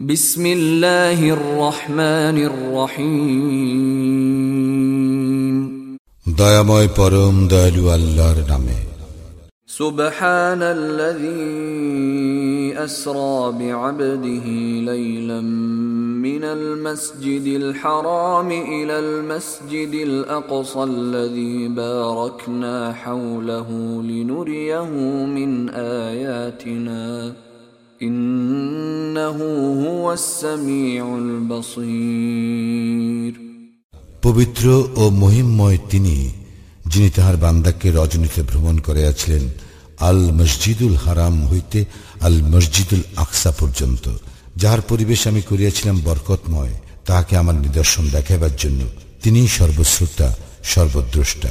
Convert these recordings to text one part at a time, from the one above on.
بسم الله الرحمن الرحيم দয়াময় পরম দয়ালু আল্লাহর নামে سبحان الذي أسرى بعبده ليلا من المسجد الحرام إلى المسجد الأقصى الذي باركنا حوله لنريه من آياتنا পবিত্র ও মহিমময় তিনি, যিনি তাহার বান্দাকে রজনীতে ভ্রমণ করিয়াছিলেন আল মসজিদুল হারাম হইতে আল মসজিদুল আকসা পর্যন্ত, যাহার পরিবেশ আমি করিয়াছিলাম বরকতময়, তাহাকে আমার নিদর্শন দেখাইবার জন্য। তিনিই সর্বশ্রোতা, সর্বদ্রষ্টা।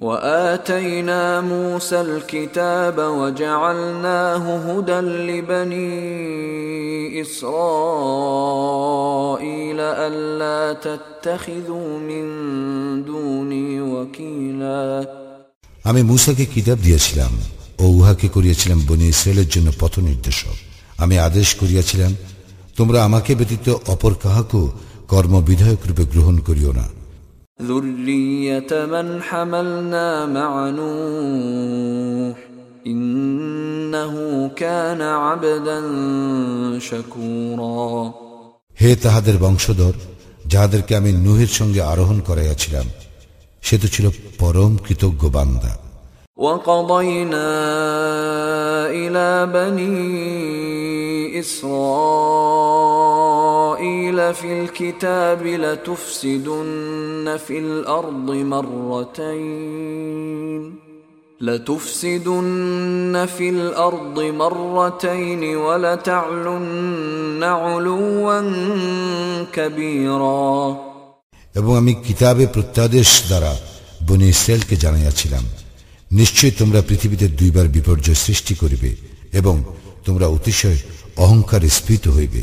واتينا موسى الكتاب وجعلناه هدى لبني اسرائيل الا تتخذوا من دوني وكيلا আমি মুসাকে কিতাব দিয়েছিলাম ও উহাকে করিয়াছিলাম বনি ইসরায়েলের জন্য পথ নির্দেশক আমি আদেশ করিয়াছিলাম তোমরা আমাকে ব্যতীত অপর কাহাকেও কর্মবিধায়ক রূপে গ্রহণ করিও না ذرية من حملنا مع نوح إنه كان عبدا شكورا হে তাহাদের বংশধর যাহাদেরকে আমি নুহের সঙ্গে আরোহণ করাইয়াছিলাম সে তো ছিল পরম কৃতজ্ঞ বান্দা وقضينا إلى بني إسرائيل في الكتاب لتفسدن في الأرض مرتين لتفسدن في الأرض مرتين ولتعلن علوا كبيرا এবং আমি কিতাবে প্রত্যাদেশ দ্বারা বনি ইসরায়েলকে জানাইয়াছিলাম নিশ্চয় তোমরা পৃথিবীতে দুইবার বিপর্যয় সৃষ্টি করিবে এবং তোমরা অতিশয় অহংকারে স্ফীত হইবে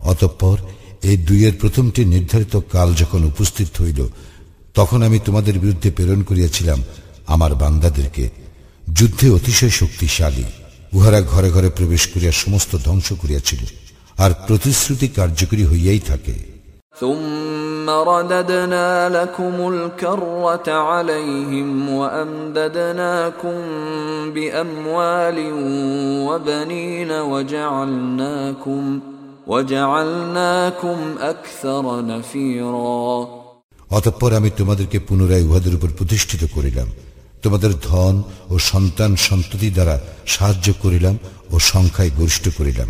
অতঃপর এই দুইয়ের প্রথমটি নির্ধারিত কাল যখন উপস্থিত হইল, তখন আমি তোমাদের বিরুদ্ধে প্রেরণ করিয়াছিলাম আমার বান্দাদেরকে। যুদ্ধে অতিশয় শক্তিশালী, উহারা ঘরে ঘরে প্রবেশ করিয়া সমস্ত ধ্বংস করিয়াছিল, আর প্রতিশ্রুতি কার্যকরী হইয়াই থাকে। ثم رددنا لكم الكرة عليهم وأمددناكم بأموال وبنين وجعلناكم وجعلناكم أكثر نفيرا অতঃপর আমি তোমাদেরকে পুনরায় উহাদের উপর প্রতিষ্ঠিত করিলাম তোমাদের ধন ও সন্তান সন্ততি দ্বারা সাহায্য করিলাম ও সংখ্যায় গরিষ্ঠ করিলাম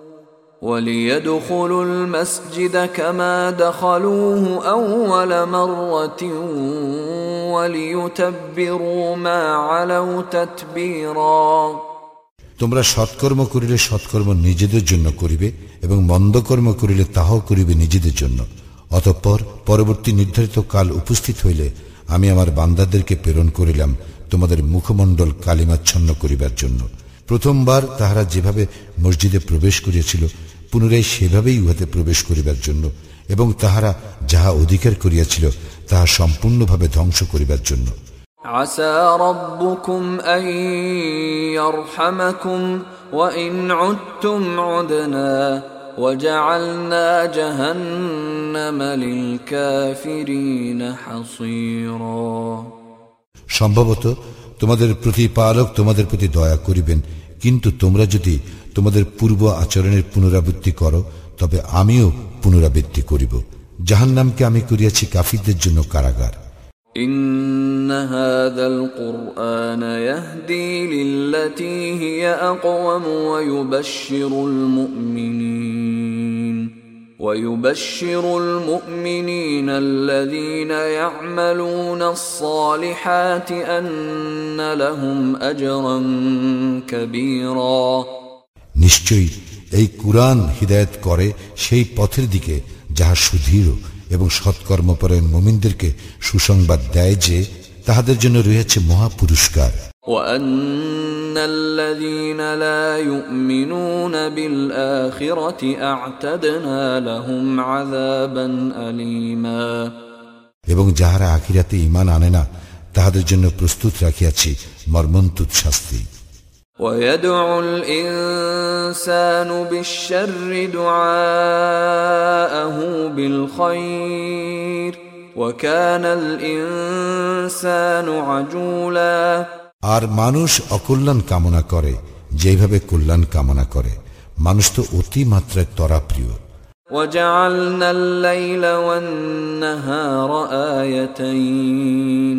وليدخلوا المسجد كما دخلوه أول مرة وليتبروا ما علوا تتبيرا তোমরা সৎকর্ম করিলে সৎকর্ম নিজেদের জন্য করিবে এবং মন্দকর্ম করিলে তাহাও করিবে নিজেদের জন্য অতঃপর পরবর্তী নির্ধারিত কাল উপস্থিত হইলে আমি আমার বান্দাদেরকে প্রেরণ করিলাম তোমাদের মুখমণ্ডল কালিমাচ্ছন্ন করিবার জন্য প্রথমবার তাহারা যেভাবে মসজিদে প্রবেশ করিয়াছিল পুনরায় সেভাবেই উহাতে প্রবেশ করিবার জন্য এবং তাহারা যাহা অধিকার করিয়াছিল তাহা সম্পূর্ণভাবে ধ্বংস করিবার জন্য عسى ربكم أن يرحمكم وإن عدتم عدنا وجعلنا جهنم للكافرين حصيرا সম্ভবত তোমাদের প্রতিপালক তোমাদের প্রতি দয়া করিবেন কিন্তু তোমরা যদি তোমাদের পূর্ব আচরণের পুনরাবৃত্তি করো তবে আমিও পুনরাবৃত্তি করিব জাহান্নামকে আমি করিয়াছি কাফিরদের জন্য কারাগার إن هذا القرآن يهدي للتي هي أقوم ويبشر المؤمنين ويبشر المؤمنين الذين يعملون الصالحات أن لهم أجرا كبيرا নিশ্চয়ই এই কুরআন হৃদায়ত করে সেই পথের দিকে যাহা সুদৃঢ় এবং সৎকর্মপরায়ণ মোমিনদেরকে সুসংবাদ দেয় যে তাহাদের জন্য রয়েছে মহা পুরস্কার এবং যাহারা আখিরাতে ইমান আনে না তাহাদের জন্য প্রস্তুত রাখিয়াছি মর্মন্তুত শাস্তি। ويدعو الإنسان بالشر دعاءه بالخير وكان الإنسان عجولا আর মানুষ অকল্যাণ কামনা করে যেভাবে কল্যাণ কামনা করে মানুষ তো অতি মাত্রায় তরাপ্রিয় وجعلنا الليل والنهار آيتين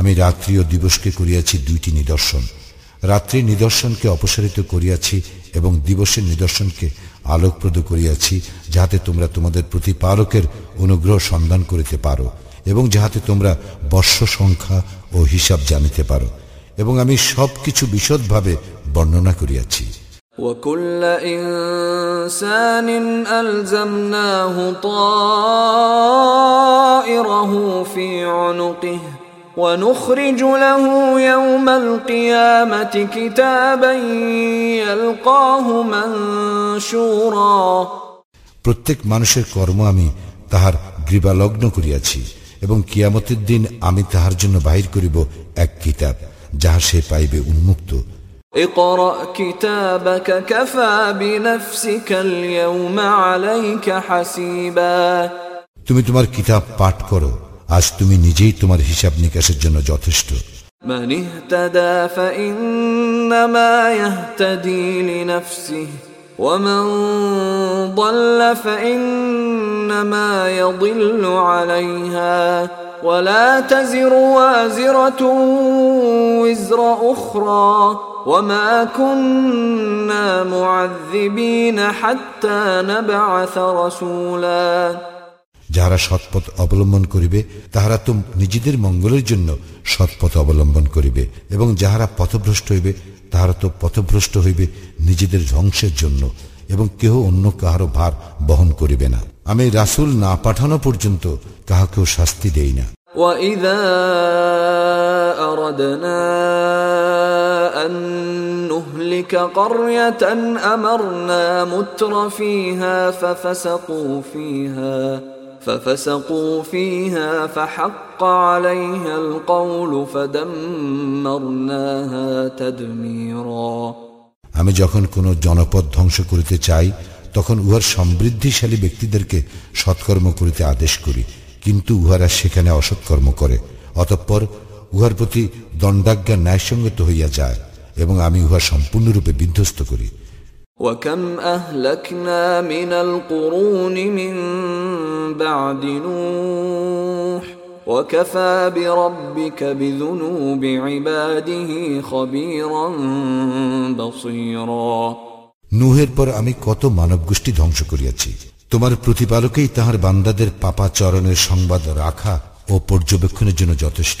আমি রাত্রি ও দিবসকে করিয়াছি দুইটি নিদর্শন রাত্রির নিদর্শনকে অপসারিত করিয়াছি এবং দিবসের নিদর্শনকে আলোকপ্রদ করিয়াছি যাহাতে তোমরা তোমাদের প্রতিপালকের অনুগ্রহ সন্ধান করিতে পারো এবং যাহাতে তোমরা বর্ষ সংখ্যা ও হিসাব জানিতে পারো এবং আমি সব কিছু বিশদভাবে বর্ণনা করিয়াছি وكل إنسان ألزمناه طائره في عنقه ونخرج له يوم القيامة كتابا يلقاه منشورا প্রত্যেক মানুষের কর্ম আমি তাহার গ্রীবালগ্ন করিয়াছি এবং কিয়ামতের দিন আমি তাহার জন্য বাহির করিব এক কিতাব যাহা সে পাইবে উন্মুক্ত اقرأ كتابك كفى بنفسك اليوم عليك حسيبا তুমি তোমার কিতাব পাঠ করো আজ তুমি নিজেই তোমার হিসাব নিকাশের জন্য যথেষ্ট من اهتدى فإنما يهتدي لنفسه ومن ضل فإنما يضل عليها ولا تزر وازرة وزر أخرى وما كنا معذبين حتى نبعث رسولا যাহারা সৎপথ অবলম্বন করিবে তাহারা তো নিজেদের মঙ্গলের জন্য সৎপথ অবলম্বন করিবে এবং যাহারা পথভ্রষ্ট হইবে তাহারা তো পথভ্রষ্ট হইবে নিজেদের ধ্বংসের জন্য এবং কেহ অন্য কাহারও ভার বহন করিবে না আমি রাসূল না পাঠানো পর্যন্ত কাহাকেও শাস্তি দেই না وإذا أردنا أن نهلك قرية أمرنا متر فيها ففسقوا فيها ففسقوا فيها فحق عليها القول فدمرناها تدميرا আমি যখন কোন জনপদ ধ্বংস করিতে চাই তখন উহার সমৃদ্ধিশালী ব্যক্তিদেরকে সৎকর্ম করিতে আদেশ করি কিন্তু উহারা সেখানে অসৎকর্ম করে অতঃপর উহার প্রতি দণ্ডাজ্ঞা ন্যায়সঙ্গত হইয়া যায় এবং আমি উহা সম্পূর্ণরূপে বিধ্বস্ত করি وكم أهلكنا من القرون من بعد نوح وكفى بربك بذنوب عباده خبيرا بصيرا নুহের পর আমি কত মানব গোষ্ঠী ধ্বংস করিয়াছি তোমার প্রতিপালকেই তাহার বান্দাদের পাপাচরণের সংবাদ রাখা ও পর্যবেক্ষণের জন্য যথেষ্ট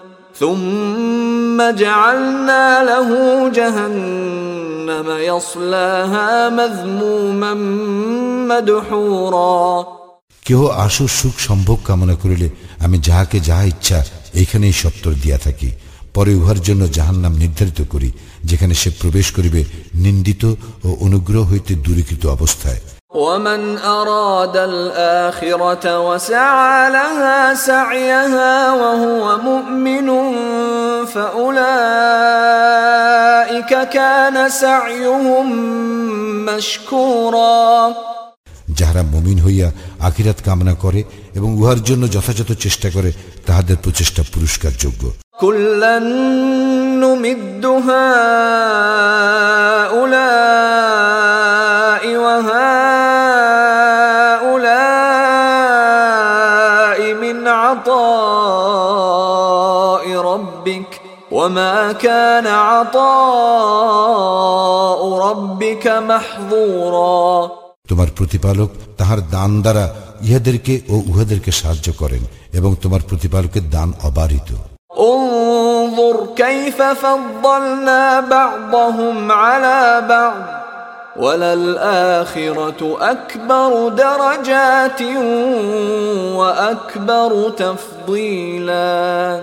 ثم جعلنا له جهنم يصلاها مذموما مدحورا কেহ আশু সুখ সম্ভোগ কামনা করিলে আমি যাহাকে যাহা ইচ্ছা এইখানেই সত্তর দিয়া থাকি পরে উহার জন্য জাহান্নাম নির্ধারিত করি যেখানে সে প্রবেশ করিবে নিন্দিত ও অনুগ্রহ হইতে দূরীকৃত অবস্থায় ومن أراد الآخرة وسعى لها سعيها وهو مؤمن فأولئك كان سعيهم مشكورا যাহারা মমিন হইয়া আখিরাত কামনা করে এবং উহার জন্য যথাযথ চেষ্টা করে তাহাদের প্রচেষ্টা পুরস্কার যোগ্য كلا نمد هؤلاء وهؤلاء وما كان عطاء ربك محظورا তোমার প্রতিপালক তাহার দান দ্বারা ইহাদেরকে ও উহাদেরকে সাহায্য করেন এবং তোমার প্রতিপালকের দান অবারিত انظر كيف فضلنا بعضهم على بعض وللآخرة أكبر درجات وأكبر تفضيلا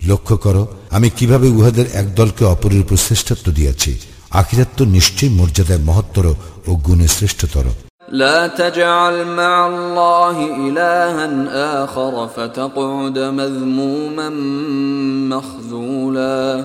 লক্ষ্য করো আমি কিভাবে উহাদের এক দলকে অপরের উপর শ্রেষ্ঠত্ব দিয়াছি আখিরাত তো নিশ্চয়ই মর্যাদায় মহত্তর ও গুণে শ্রেষ্ঠতর لا تجعل مع الله إلها آخر فتقعد مذموما مخذولا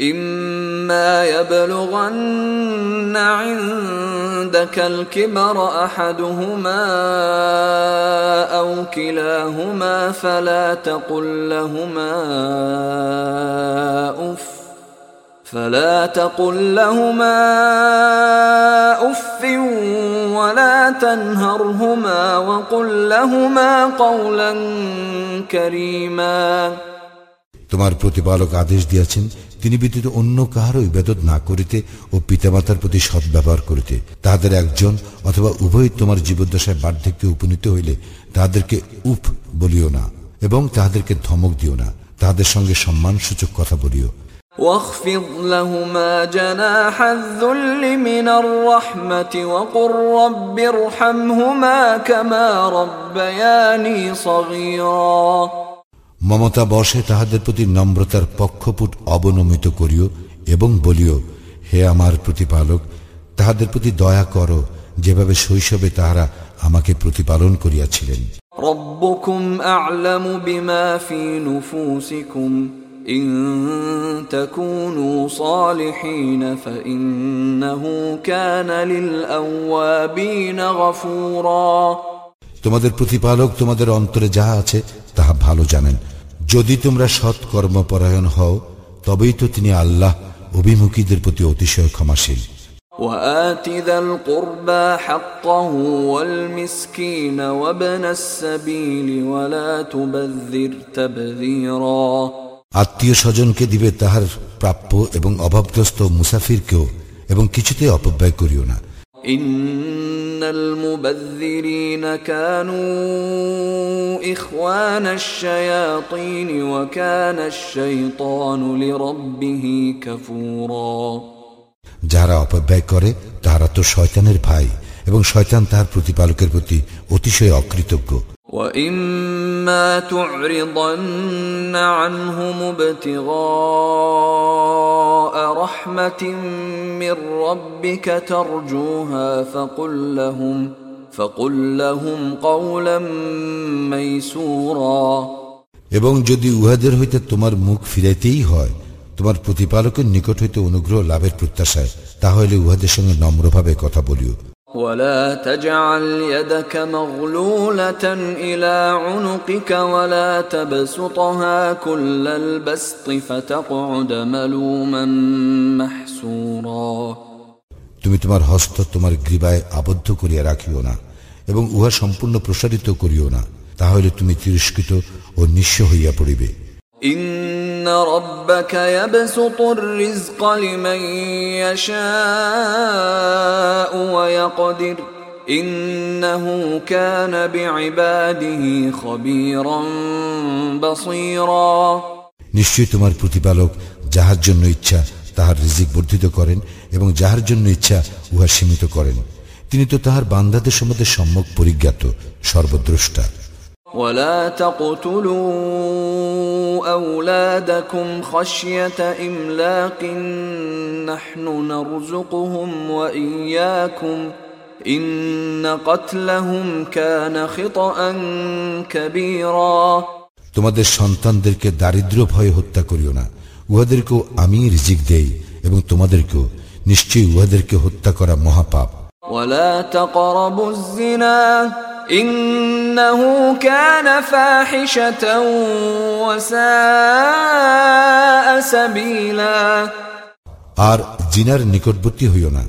إما يبلغن عندك الكبر أحدهما أو كلاهما فلا تقل لهما أف فلا تقل لهما اف ولا تنهرهما وقل لهما قولا كريما তোমার প্রতিপালক আদেশ দিয়াছেন তিনি ব্যতীত অন্য কাহারও ইবাদত না করিতে ও পিতামাতার প্রতি সদ্ব্যবহার করিতে তাহাদের একজন অথবা উভয় তোমার জীবদ্দশায় বার্ধক্যে উপনীত হইলে তাহাদেরকে উফ বলিও না এবং তাহাদেরকে ধমক দিও না তাহাদের সঙ্গে সম্মানসূচক কথা বলিও واخفض لهما جناح الذل من الرحمة وقل رب ارحمهما كما ربياني صغيرا মমতা বসে তাহাদের প্রতি নম্রতার পক্ষপুট অবনমিত করিও এবং বলিও হে আমার প্রতিপালক তাহাদের প্রতি দয়া করো যেভাবে শৈশবে তাহারা আমাকে প্রতিপালন করিয়াছিলেন ربكم أعلم بما في نفوسكم إن تكونوا صالحين فإنه كان للأوابين غفورا তোমাদের প্রতিপালক তোমাদের অন্তরে যাহা আছে তাহা ভালো জানেন যদি তোমরা সৎ কর্মপরায়ণ হও তবেই তো তিনি আল্লাহ অভিমুখীদের প্রতি অতিশয় ক্ষমাশীল وآت ذا القربى حقه والمسكين وابن السبيل ولا تبذر تبذيرا আত্মীয় স্বজনকে দিবে তাহার প্রাপ্য এবং অভাবগ্রস্ত মুসাফিরকেও এবং কিছুতে অপব্যয় করিও না إن المبذرين كانوا إخوان الشياطين وكان الشيطان لربه كفورا যাহারা অপব্যয় করে তাহারা তো শয়তানের ভাই এবং শয়তান তাহার প্রতিপালকের প্রতি অতিশয় অকৃতজ্ঞ وإما تعرضن عنهم ابتغاء رحمة من ربك ترجوها فقل لهم فقل لهم قولا ميسورا এবং যদি উহাদের হইতে তোমার মুখ ফিরাইতেই হয় তোমার প্রতিপালকের নিকট হইতে অনুগ্রহ লাভের প্রত্যাশায় তাহলে উহাদের সঙ্গে নম্রভাবে কথা বলিও ولا تجعل يدك مغلولة إلى عنقك ولا تبسطها كل البسط فتقعد ملوما محسورا তুমি তোমার হস্ত তোমার গ্রীবায় আবদ্ধ করিয়া রাখিও না এবং উহা সম্পূর্ণ প্রসারিত করিও না তাহলে তুমি তিরস্কৃত ও নিঃস্ব হইয়া পড়িবে إن ربك يبسط الرزق لمن يشاء ويقدر إنه كان بعباده خبيرا بصيرا নিশ্চয়ই তোমার প্রতিপালক যাহার জন্য ইচ্ছা তাহার রিজিক বর্ধিত করেন এবং যাহার জন্য ইচ্ছা উহা সীমিত করেন তিনি তো তাহার বান্দাদের সম্বন্ধে সম্যক পরিজ্ঞাত সর্বদ্রষ্টা ولا تقتلوا أولادكم خشية إملاق نحن نرزقهم وإياكم إن قتلهم كان خطأ كبيرا তোমাদের সন্তানদেরকে দারিদ্র ভয়ে হত্যা করিও না উহাদেরকেও আমি রিজিক দেই এবং তোমাদেরকেও নিশ্চয়ই উহাদেরকে হত্যা করা মহাপাপ ولا تقربوا الزنا إنه كان فاحشة وساء سبيلا আর জিনার নিকটবর্তী হইও না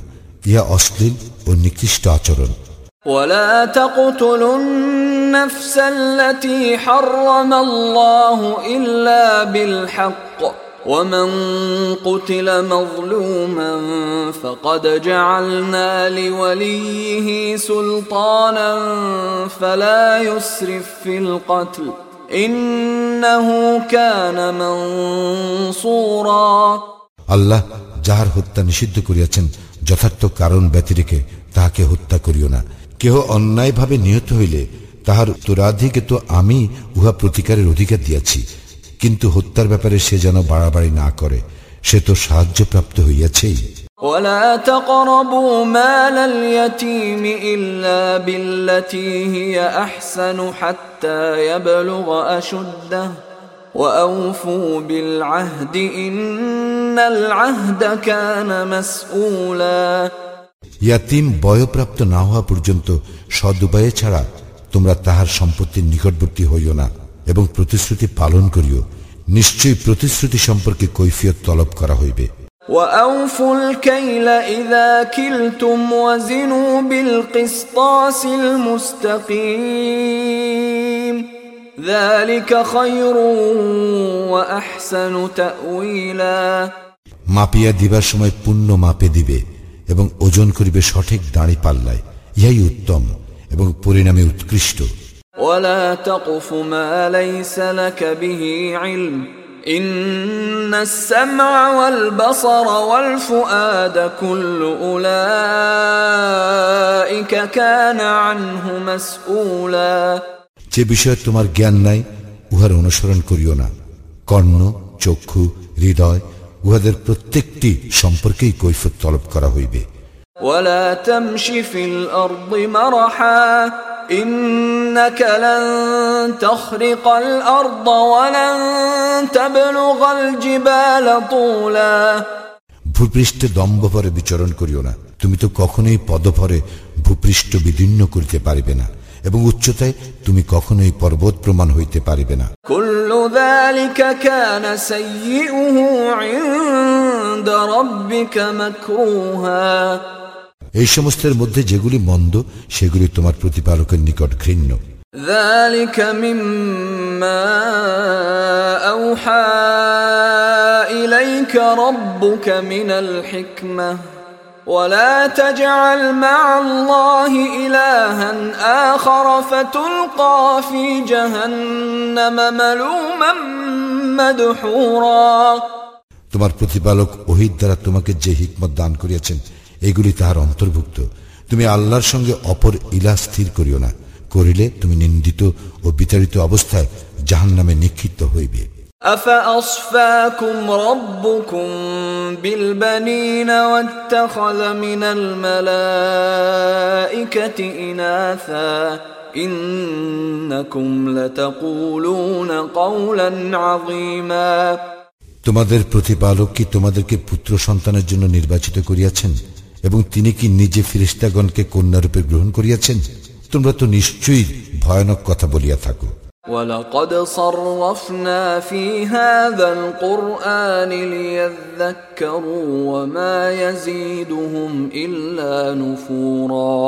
ইহা অশ্লীল ও নিকৃষ্ট আচরণ ولا تقتلوا النفس التي حرم الله إلا بالحق ومن قتل مظلوما فقد جعلنا لوليه سلطانا فلا يسرف في القتل إنه كان منصورا আল্লাহ যাহার হত্যা নিষিদ্ধ করিয়াছেন যথার্থ কারণ ব্যতিরেকে তাহাকে হত্যা করিও না কেহ অন্যায়ভাবে নিহত হইলে তাহার উত্তরাধিকে তো আমি উহা প্রতিকারের অধিকার দিয়াছি কিন্তু হত্যার ব্যাপারে সে যেন বাড়াবাড়ি না করে সে তো সাহায্যপ্রাপ্ত হইয়াছেই ولا تقربوا مال اليتيم إلا بالتي هي أحسن حتى يبلغ أشده وأوفوا بالعهد إن العهد كان مسؤولا ইয়াতিম বয়প্রাপ্ত না হওয়া পর্যন্ত সদুপায়ে ছাড়া তোমরা তাহার সম্পত্তির নিকটবর্তী হইও না এবং প্রতিশ্রুতি পালন করিও নিশ্চয়ই প্রতিশ্রুতি সম্পর্কে কৈফিয়ত তলব করা হইবে وأوفوا الكيل إذا كلتم وزنوا بالقسطاس المستقيم ذلك خير وأحسن تأويلا মাপিয়া দিবার সময় পুণ্য মাপে দিবে এবং ওজন করিবে সঠিক দাঁড়ি পাল্লায় ইহাই উত্তম এবং পরিণামে উৎকৃষ্ট ولا تقف ما ليس لك به علم إن السمع والبصر والفؤاد كل أولئك كان عنه مسؤولا যে বিষয়ে তোমার জ্ঞান নাই উহার অনুসরণ করিও না কর্ণ চক্ষু হৃদয় উহাদের প্রত্যেকটি সম্পর্কেই কৈফত তলব করা হইবে ولا تمش في الأرض مرحا إنك لن تخرق الأرض ولن تبلغ الجبال طولا ভূপৃষ্ঠে দম্ভভরে বিচরণ করিও না তুমি তো কখনোই পদভরে ভূপৃষ্ঠ বিদীর্ণ করিতে পারিবে না এবং উচ্চতায় তুমি কখনোই পর্বত প্রমাণ হইতে পারিবে না كل এই সমস্তের মধ্যে যেগুলি মন্দ সেগুলি তোমার প্রতিপালকের নিকট ঘৃণ্য ذلك مما أوحى إليك ربك من الحكمة ولا تجعل مع الله إلها آخر فتلقى في جهنم ملوما مدحورا তোমার প্রতিপালক ওহিদ দ্বারা তোমাকে যে হিকমত দান করিয়াছেন এগুলি তাহার অন্তর্ভুক্ত তুমি আল্লাহর সঙ্গে অপর ইলা স্থির করিও না করিলে তুমি নিন্দিত ও বিতাড়িত অবস্থায় জাহান নামে নিক্ষিপ্ত হইবে أفأصفاكم ربكم بالبنين واتخذ من الملائكة إناثا إنكم لتقولون قولا عظيما তোমাদের প্রতিপালক কি তোমাদেরকে পুত্র সন্তানের জন্য নির্বাচিত করিয়াছেন এবং তিনি কি নিজে ফিরিস্তাগণকে কন্যারূপে গ্রহণ করিয়াছেন তোমরা তো নিশ্চয়ই ভয়ানক কথা বলিয়া থাকো ولقد صرفنا في هذا القرآن ليذكروا وما يزيدهم إلا نفورا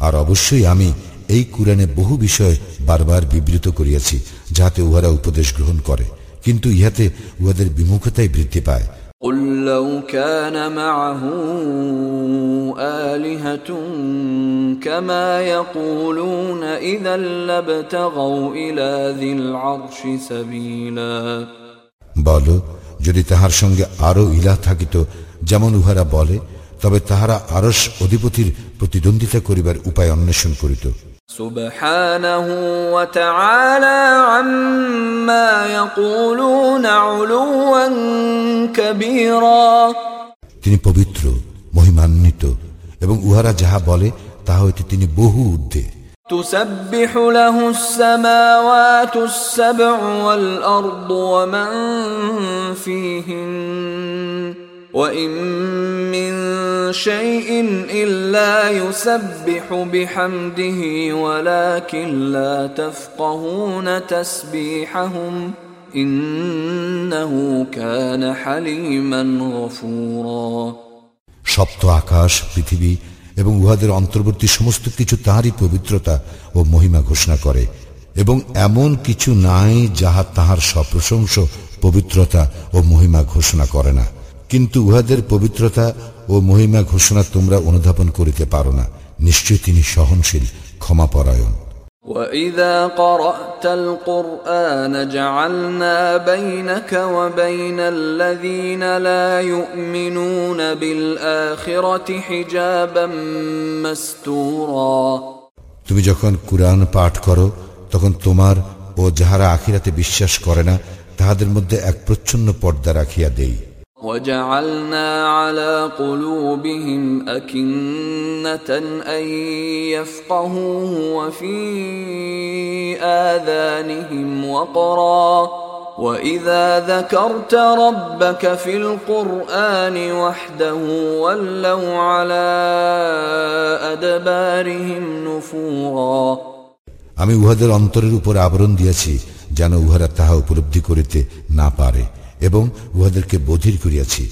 আর অবশ্যই আমি এই কুরআনে বহু বিষয় বারবার বিবৃত করিয়াছি যাহাতে উহারা উপদেশ গ্রহণ করে কিন্তু ইহাতে উহাদের বিমুখতাই বৃদ্ধি পায় قل لو كان معه آلهة كما يقولون إذا لابتغوا إلى ذي العرش سبيلا বল যদি তাহার সঙ্গে আরো ইলাহ থাকিত যেমন উহারা বলে তবে তাহারা আরস অধিপতির প্রতিদ্বন্দ্বিতা করিবার উপায় অন্বেষণ করিত سبحانه وتعالى عما يقولون علوا كبيرا তিনি পবিত্র মহিমান্বিত এবং উহারা যাহা বলে তাহা হইতে তিনি বহু ঊর্ধ্বে تسبح له السماوات السبع والأرض ومن فيهن وإن من شيء إلا يسبح بحمده ولكن لا تفقهون تسبيحهم إنه كان حليما غفورا সপ্ত আকাশ পৃথিবী এবং উহাদের অন্তর্বর্তী সমস্ত কিছু তাহারই পবিত্রতা ও মহিমা ঘোষণা করে এবং এমন কিছু নাই যাহা তাহার সপ্রশংস পবিত্রতা ও মহিমা ঘোষণা করে না কিন্তু উহাদের পবিত্রতা ও মহিমা ঘোষণা তোমরা অনুধাবন করিতে পারো না নিশ্চয় তিনি সহনশীল ক্ষমাপরায়ণ وإذا قرأت القرآن جعلنا بينك وبين الذين لا يؤمنون بالآخرة حجابا مستورا তুমি যখন কুরআন পাঠ করো তখন তোমার ও যাহারা আখিরাতে বিশ্বাস করে না তাহাদের মধ্যে এক প্রচ্ছন্ন পর্দা রাখিয়া দেই وجعلنا على قلوبهم أكنة أن يفقهوه وفي آذانهم وقرا وإذا ذكرت ربك في القرآن وحده ولوا على أدبارهم نفورا আমি উহাদের অন্তরের উপর আবরণ দিয়াছি যেন উহারা তাহা উপলব্ধি করিতে না পারে এবং উহাদেরকে বধির করিয়াছি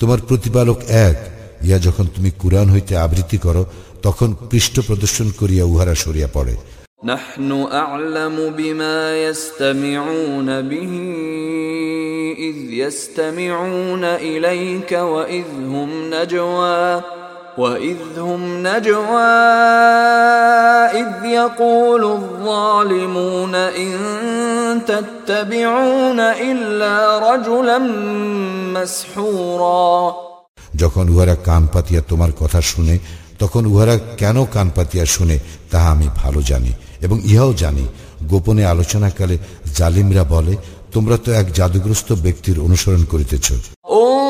তোমার প্রতিপালক এক ইয়া যখন তুমি কুরআন হইতে আবৃত্তি করো তখন পৃষ্ঠ প্রদর্শন করিয়া উহারা সরিয়া পড়ে نحن أعلم بما يستمعون به إذ يستمعون إليك وإذ هم نجوى وإذ هم نجوى إذ يقول الظالمون إن تتبعون إلا رجلا مسحورا যখন উহারা কান পাতিয়া তোমার কথা শুনে তখন উহারা কেন কান পাতিয়া শুনে তাহা আমি ভালো জানি এবং ইহাও জানি গোপনে আলোচনাকালে জালিমরা বলে তোমরা তো এক জাদুগ্রস্ত ব্যক্তির অনুসরণ করিতেছ انظر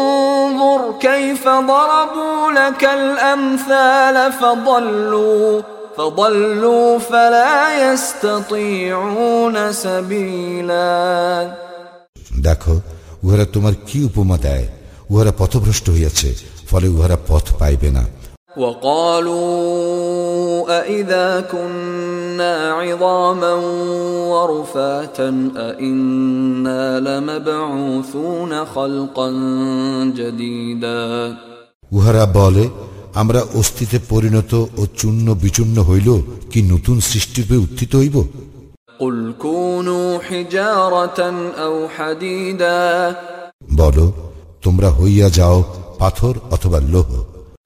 كيف ضربوا لك الأمثال فضلوا فضلوا فلا يستطيعون سبيلا দেখো উহারা তোমার কি উপমা দেয় উহারা পথভ্রষ্ট হইয়াছে ফলে উহারা পথ পাইবে না وقالوا أإذا كنا عظاما ورفاتا أإنا لمبعوثون خلقا جديدا উহারা বলে আমরা অস্থিতে পরিণত ও চূর্ণ বিচূর্ণ হইল কি নতুন সৃষ্টিরূপে উত্থিত হইব قل كونوا حجارة أو حديدا বলো তোমরা হইয়া যাও পাথর অথবা লোহ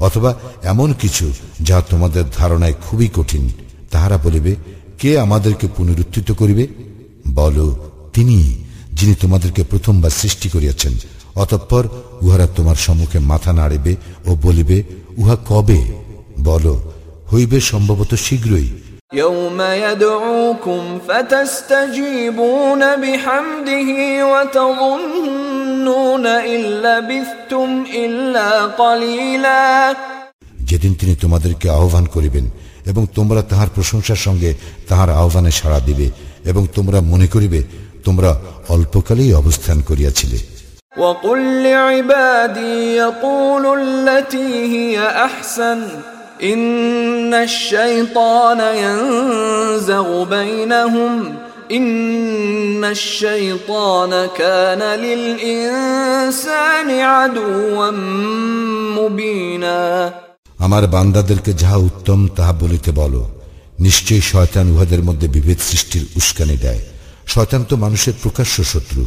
অথবা এমন কিছু যা তোমাদের ধারণায় খুবই কঠিন তাহারা বলিবে কে আমাদেরকে পুনরুত্থিত করিবে বলো তিনি যিনি তোমাদেরকে প্রথমবার সৃষ্টি করিয়াছেন অতঃপর উহারা তোমার সম্মুখে মাথা নাড়িবে ও বলিবে উহা কবে বলো হইবে সম্ভবত শীঘ্রই يوم يدعوكم فتستجيبون بحمده وتظنون إن لبثتم إلا قليلا যেদিন তিনি তোমাদেরকে আহ্বান করিবেন এবং তোমরা তাহার প্রশংসার সঙ্গে তাহার আহ্বানে সাড়া দিবে এবং তোমরা মনে করিবে তোমরা অল্পকালেই অবস্থান করিয়াছিলে وقل لعبادي يقولوا التي هي أحسن إن الشيطان ينزغ بينهم إن الشيطان كان للإنسان عدوا مبينا আমার বান্দাদেরকে যাহা উত্তম তাহা বলিতে বলো নিশ্চয়ই শয়তান উহাদের মধ্যে বিভেদ সৃষ্টির উস্কানি দেয় শয়তান তো মানুষের প্রকাশ্য শত্রু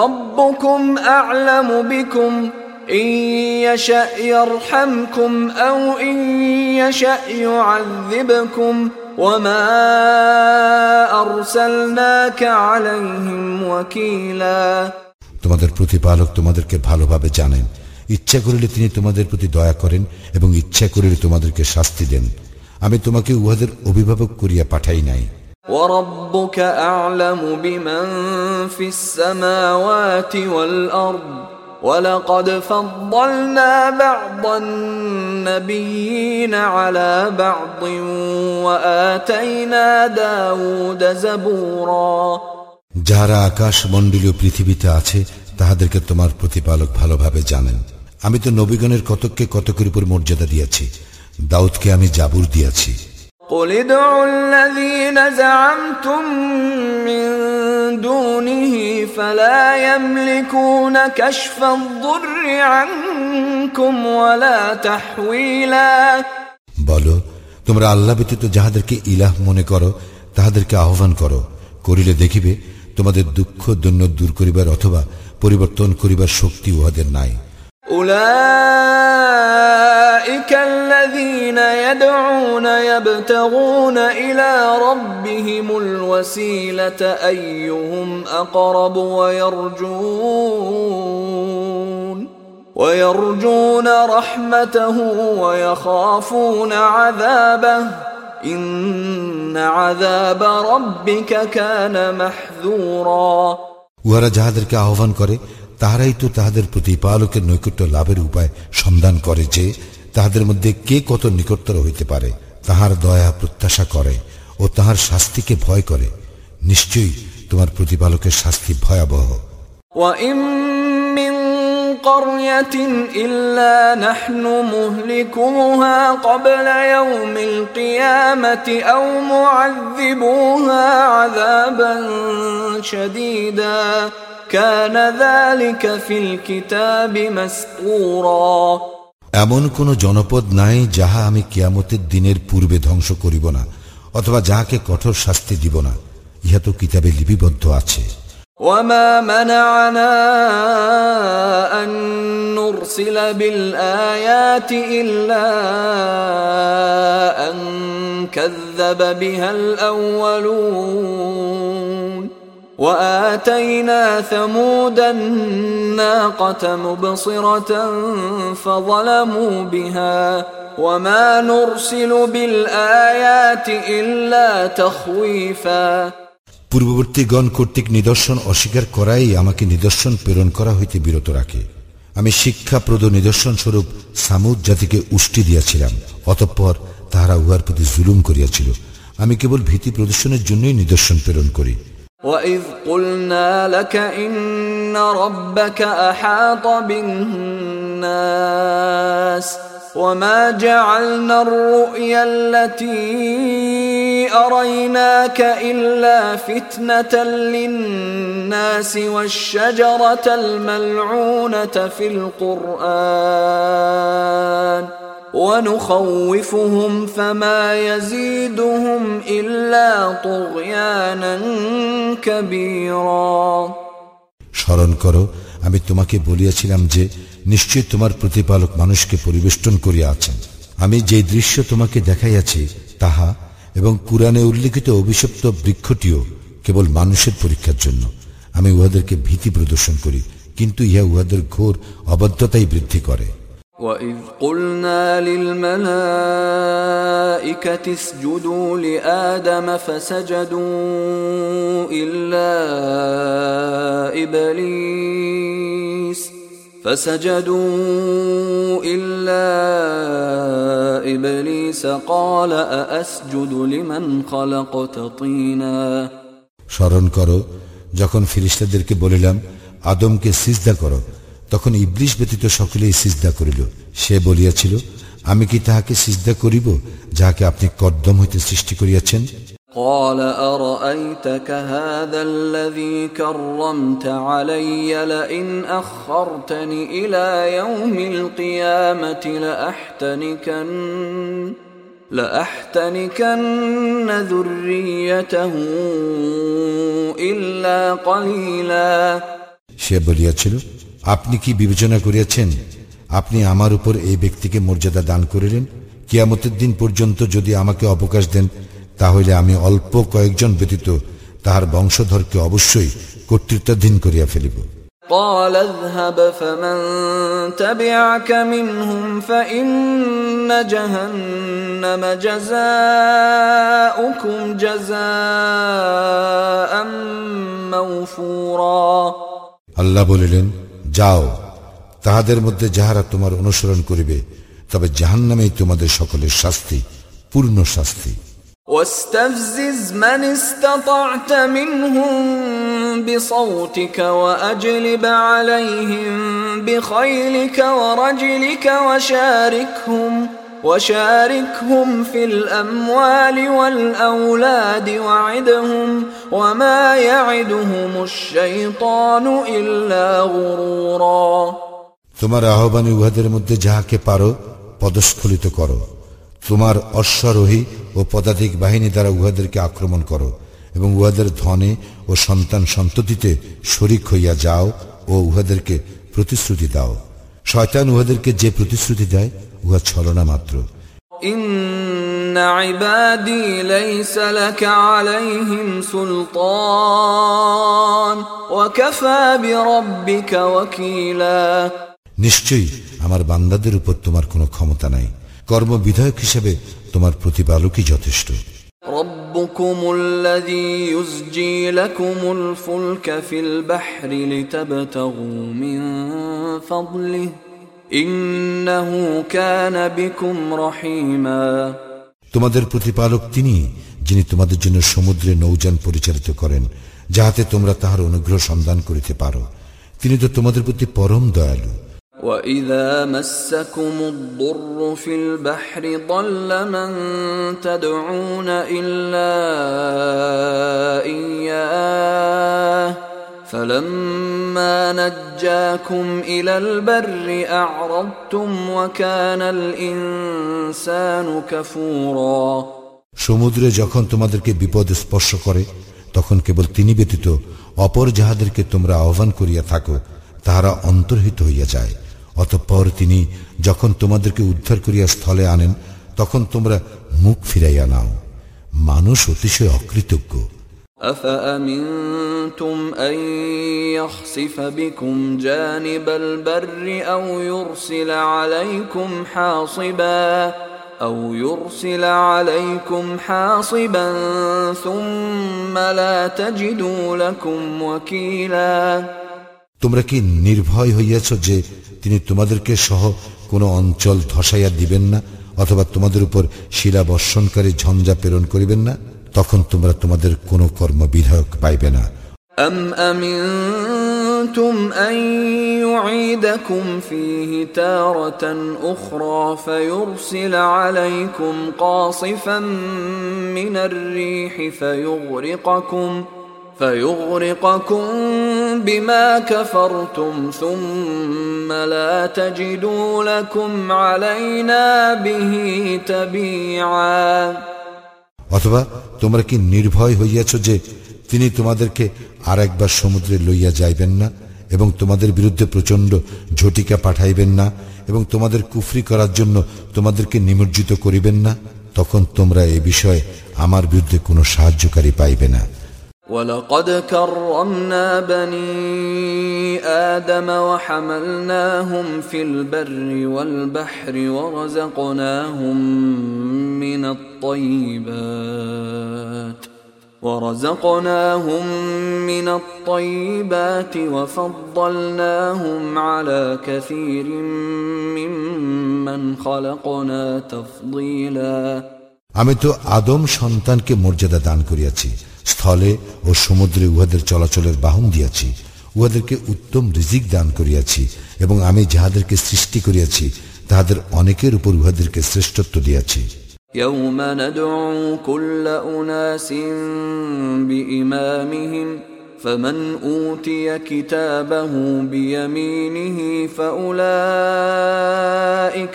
ربكم أعلم بكم إن يشأ يرحمكم أو إن يشأ يعذبكم وما أرسلناك عليهم وكيلا তোমাদের প্রতিপালক তোমাদেরকে ভালোভাবে জানেন ইচ্ছা করিলে তিনি তোমাদের প্রতি দয়া করেন এবং ইচ্ছা করিলে তোমাদেরকে শাস্তি দেন আমি তোমাকে উহাদের অভিভাবক করিয়া পাঠাই নাই وربك أعلم بمن في السماوات والأرض ولقد فضلنا بعض النبيين على بعض وآتينا داود زبورا যাহারা আকাশ মণ্ডলীয় পৃথিবীতে আছে তাহাদেরকে তোমার প্রতিপালক ভালোভাবে জানেন আমি তো নবীগণের কতককে কতকের উপর মর্যাদা দিয়াছি দাউদকে আমি জাবুর দিয়াছি قل ادعوا الذين زعمتم من دونه فلا يملكون كشف الضر عنكم ولا تحويلا বলো তোমরা আল্লাহ ব্যতীত যাহাদেরকে ইলাহ মনে করো তাহাদেরকে আহ্বান করো। করিলে দেখিবে তোমাদের দুঃখ দৈন্য দূর করিবার অথবা পরিবর্তন করিবার শক্তি উহাদের নাই। উলা الذين يدعون يبتغون إلى ربهم الوسيلة أيهم أقرب ويرجون ويرجون رحمته ويخافون عذابه إن عذاب ربك كان محذورا উহারা যাহাদেরকে আহ্বান করে তাহারাই তো তাহাদের প্রতিপালকের নৈকট্য লাভের উপায় সন্ধান করে যে তাহাদের মধ্যে কে কত নিকটতর হইতে পারে তাহার দয়া প্রত্যাশা করে ও তাহার শাস্তিকে ভয় করে নিশ্চয়ই তোমার প্রতিপালকের শাস্তি ভয়াবহ وإن من قرية إلا نحن مهلكوها قبل يوم القيامة أو معذبوها عذابا شديدا كان ذلك في الكتاب مسطورا এমন কোন জনপদ নাই যাহা আমি কিয়ামতের দিনের পূর্বে ধ্বংস করিব না অথবা যাহাকে কঠোর শাস্তি দিব না ইহা তো কিতাবে লিপিবদ্ধ আছে وما منعنا أن نرسل بالآيات إلا أن كذب بها الأولون وآتينا ثمود الناقة مبصرة فظلموا بها وما نرسل بالآيات إلا تخويفاً পূর্ববর্তীগণ কর্তৃক নিদর্শন অস্বীকার করাই আমাকে নিদর্শন প্রেরণ করা হইতে বিরত রাখে আমি শিক্ষাপ্রদ নিদর্শন স্বরূপ সামুদ জাতিকে উষ্টি দিয়াছিলাম অতঃপর তাহারা উহার প্রতি জুলুম করিয়াছিল আমি কেবল ভীতি প্রদর্শনের জন্যই নিদর্শন প্রেরণ করি وإذ قلنا لك إن ربك أحاط بالناس وما جعلنا الرؤيا التي أريناك إلا فتنة للناس والشجرة الملعونة في القرآن ونخوفهم فما يزيدهم إلا طغيانا كبيرا স্মরণ করো আমি তোমাকে বলিয়াছিলাম যে নিশ্চয় তোমার প্রতিপালক মানুষকে পরিবেষ্টন করিয়া আছেন আমি যে দৃশ্য তোমাকে দেখাইয়াছি তাহা এবং কুরআনে উল্লেখিত অভিশপ্ত বৃক্ষটিও কেবল মানুষের পরীক্ষার জন্য আমি উহাদেরকে ভীতি প্রদর্শন করি কিন্তু ইহা উহাদের ঘোর অবদ্ধতাই বৃদ্ধি করে وإذ قلنا للملائكة اسجدوا لآدم فسجدوا إلا إبليس فسجدوا إلا إبليس قال أأسجد لمن خلقت طينا স্মরণ করো যখন ফিরিস্তাদেরকে বলিলাম আদমকে সিজদা করো তখন ইবলিশ ব্যতীত সকলেই সিজদা করিল সে বলিয়াছিল আমি কি তাহাকে সিজদা করিব যাহাকে আপনি কদ্দম হইতে সৃষ্টি করিয়াছেন قال أرأيتك هذا الذي كرمت علي لئن أخرتني إلى يوم القيامة لأحتنكن لأحتنكن ذريته إلا قليلا সে বলিয়াছিল আপনি কি বিবেচনা করিয়াছেন আপনি আমার উপর এই ব্যক্তিকে মর্যাদা দান করিলেন কিয়ামতের দিন পর্যন্ত যদি আমাকে অবকাশ দেন তাহলে আমি অল্প কয়েকজন ব্যতীত তাহার বংশধরকে অবশ্যই কর্তৃত্বাধীন করিয়া ফেলিব قال اذهب فمن تبعك منهم فإن جهنم جزاؤكم جزاء موفورا আল্লাহ বলিলেন যাও তাহাদের মধ্যে যাহারা তোমার অনুসরণ করিবে তবে জাহান্নামেই তোমাদের সকলের শাস্তি পূর্ণ শাস্তি واستفزز من استطعت منهم بصوتك واجلب عليهم بخيلك ورجلك وشاركهم وشاركهم في الاموال والاولاد وعدهم وما يعدهم الشيطان الا غرورا তোমার আহ্বানে উহাদের মধ্যে যাহাকে পারো পদস্খলিত করো তোমার অশ্বারোহী ও পদাতিক বাহিনী দ্বারা উহাদেরকে আক্রমণ করো এবং উহাদের ধনে ও সন্তান সন্ততিতে শরিক হইয়া যাও ও উহাদেরকে প্রতিশ্রুতি দাও শয়তান উহাদেরকে যে প্রতিশ্রুতি দেয় উহা ছলনা মাত্র إن عبادي ليس لك عليهم سلطان وكفى بربك وكيلا নিশ্চয়ই আমার বান্দাদের উপর তোমার কোনো ক্ষমতা নাই কর্মবিধায়ক হিসেবে তোমার প্রতিপালকই যথেষ্ট ربكم الذي يزجي لكم الفلك في البحر لتبتغوا من فضله তোমাদের প্রতিপালক তিনি যিনি তোমাদের জন্য সমুদ্রে নৌযান পরিচালিত করেন যাহাতে তোমরা তাহার অনুগ্রহ সন্ধান করিতে পারো তিনি তো তোমাদের প্রতি পরম দয়ালু وإذا مسكم الضر في البحر ضل من تدعون إلا إياه فلما نجاكم إلى البر أعرضتم وكان الإنسان كفورا সমুদ্রে যখন তোমাদেরকে বিপদ স্পর্শ করে তখন কেবল তিনি ব্যতীত অপর যাহাদেরকে তোমরা আহ্বান করিয়া থাকো তাহারা অন্তর্হিত হইয়া যায় অতঃপর তিনি যখন তোমাদেরকে উদ্ধার করিয়া স্থলে আনেন তখন তোমরা মুখ ফিরাইয়া নাও মানুষ অতিশয় অকৃতজ্ঞ أفأمنتم أن يخسف بكم جانب البر أو يرسل عليكم حاصبا أو يرسل عليكم حاصبا ثم لا تجدوا لكم وكيلا তোমরা কি নির্ভয় হইয়াছ যে তিনি তোমাদেরকে সহ কোনো অঞ্চল ধসাইয়া দিবেন না অথবা তোমাদের উপর শিলা বর্ষণকারী ঝঞ্ঝা প্রেরণ করিবেন না তখন তোমরা তোমাদের কোনো কর্মবিধায়ক পাইবে না أم أمنتم أن يعيدكم فيه تارة أخرى فيرسل عليكم قاصفا من الريح فيغرقكم فيغرقكم بما كفرتم ثم لا تجدوا لكم علينا به تبيعا অথবা তোমরা কি নির্ভয় হইয়াছ যে তিনি তোমাদেরকে আর একবার সমুদ্রে লইয়া যাইবেন না, এবং তোমাদের বিরুদ্ধে প্রচণ্ড ঝটিকা পাঠাইবেন না, এবং তোমাদের কুফরি করার জন্য তোমাদেরকে নিমজ্জিত করিবেন না? তখন তোমরা এ বিষয়ে আমার বিরুদ্ধে কোনো সাহায্যকারী পাইবে না। ولقد كرمنا بني آدم وحملناهم في البر والبحر ورزقناهم من الطيبات ورزقناهم من الطيبات وفضلناهم على كثير ممن خلقنا تفضيلا আমি তো আদম সন্তানকে মর্যাদা দান করিয়াছি স্থলে ও সমুদ্রে উহাদের চলাচলের বাহন দিয়াছি উহাদেরকে উত্তম রিজিক দান করিয়াছি এবং আমি যাহাদেরকে সৃষ্টি করিয়াছি তাহাদের অনেকের উপর উহাদেরকে শ্রেষ্ঠত্ব দিয়াছি يوم ندعو كل أناس بإمامهم فمن أوتي كتابه بيمينه فأولئك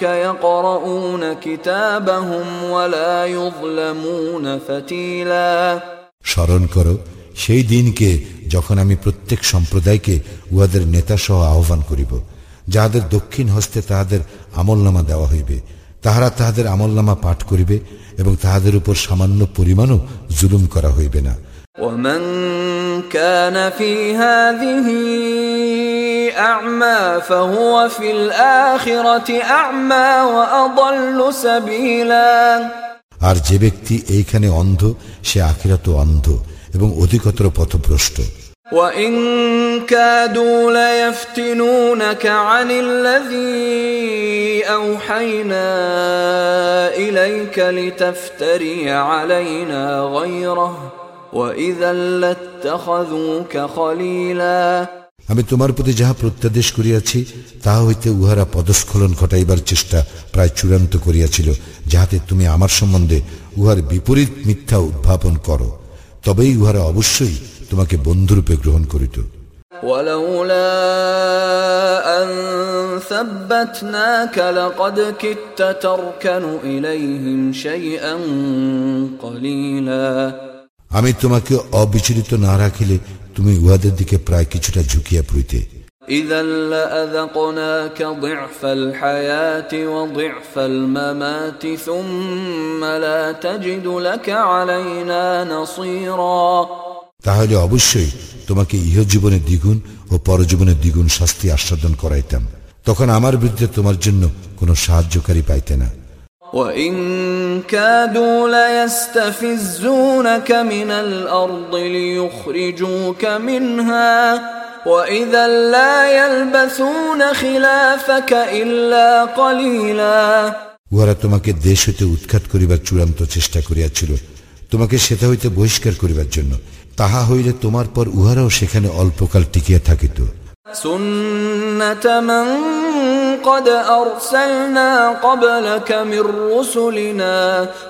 يقرؤون كتابهم ولا يظلمون فتيلا স্মরণ করো সেই দিনকে যখন আমি প্রত্যেক সম্প্রদায়কে উহাদের নেতা সহ আহ্বান করিব যাহাদের দক্ষিণ হস্তে তাহাদের আমলনামা দেওয়া হইবে তাহারা তাহাদের আমলনামা পাঠ করিবে এবং তাহাদের উপর সামান্য পরিমাণও জুলুম করা হইবে না ومن كان في هذه أعمى فهو في الآخرة أعمى وأضل سبيلا আর যে ব্যক্তি এইখানে অন্ধ সে আখিরাত অন্ধ এবং অধিকতর পথভ্রষ্ট وإن كادوا ليفتنونك عن الذي أوحينا إليك لتفتري علينا غيره وإذا لاتخذوك خليلا আমি তোমার প্রতি যাহা প্রত্যাদেশ করিয়াছি তাহা হইতে উহারা পদস্খলন ঘটাইবার চেষ্টা প্রায় চূড়ান্ত করিয়াছিল যাহাতে তুমি আমার সম্বন্ধে উহার বিপরীত মিথ্যা উদ্ভাবন করো তবেই উহারা অবশ্যই তোমাকে বন্ধুরূপে গ্রহণ করিত ولولا أن ثبتناك لقد كدت تركن إليهم شيئا قليلا আমি তোমাকে অবিচলিত না রাখিলে তুমি উহাদের দিকে প্রায় কিছুটা ঝুঁকিয়া পড়িতে। তাহলে অবশ্যই তোমাকে ইহ জীবনে দ্বিগুণ ও পরজীবনে দ্বিগুণ শাস্তি আস্বাদন করাইতাম। তখন আমার বিরুদ্ধে তোমার জন্য কোনো সাহায্যকারী পাইতে না। وإن كادوا ليستفزونك من الأرض ليخرجوك منها وإذا لا يلبثون خلافك إلا قليلا উহারা তোমাকে দেশ হইতে উৎখাত করিবার চূড়ান্ত চেষ্টা করিয়াছিল তোমাকে সেটা হইতে বহিষ্কার করিবার জন্য তাহা হইলে তোমার পর উহারাও সেখানে অল্পকাল টিকিয়া থাকিত سنة من قد أرسلنا قبلك من رسلنا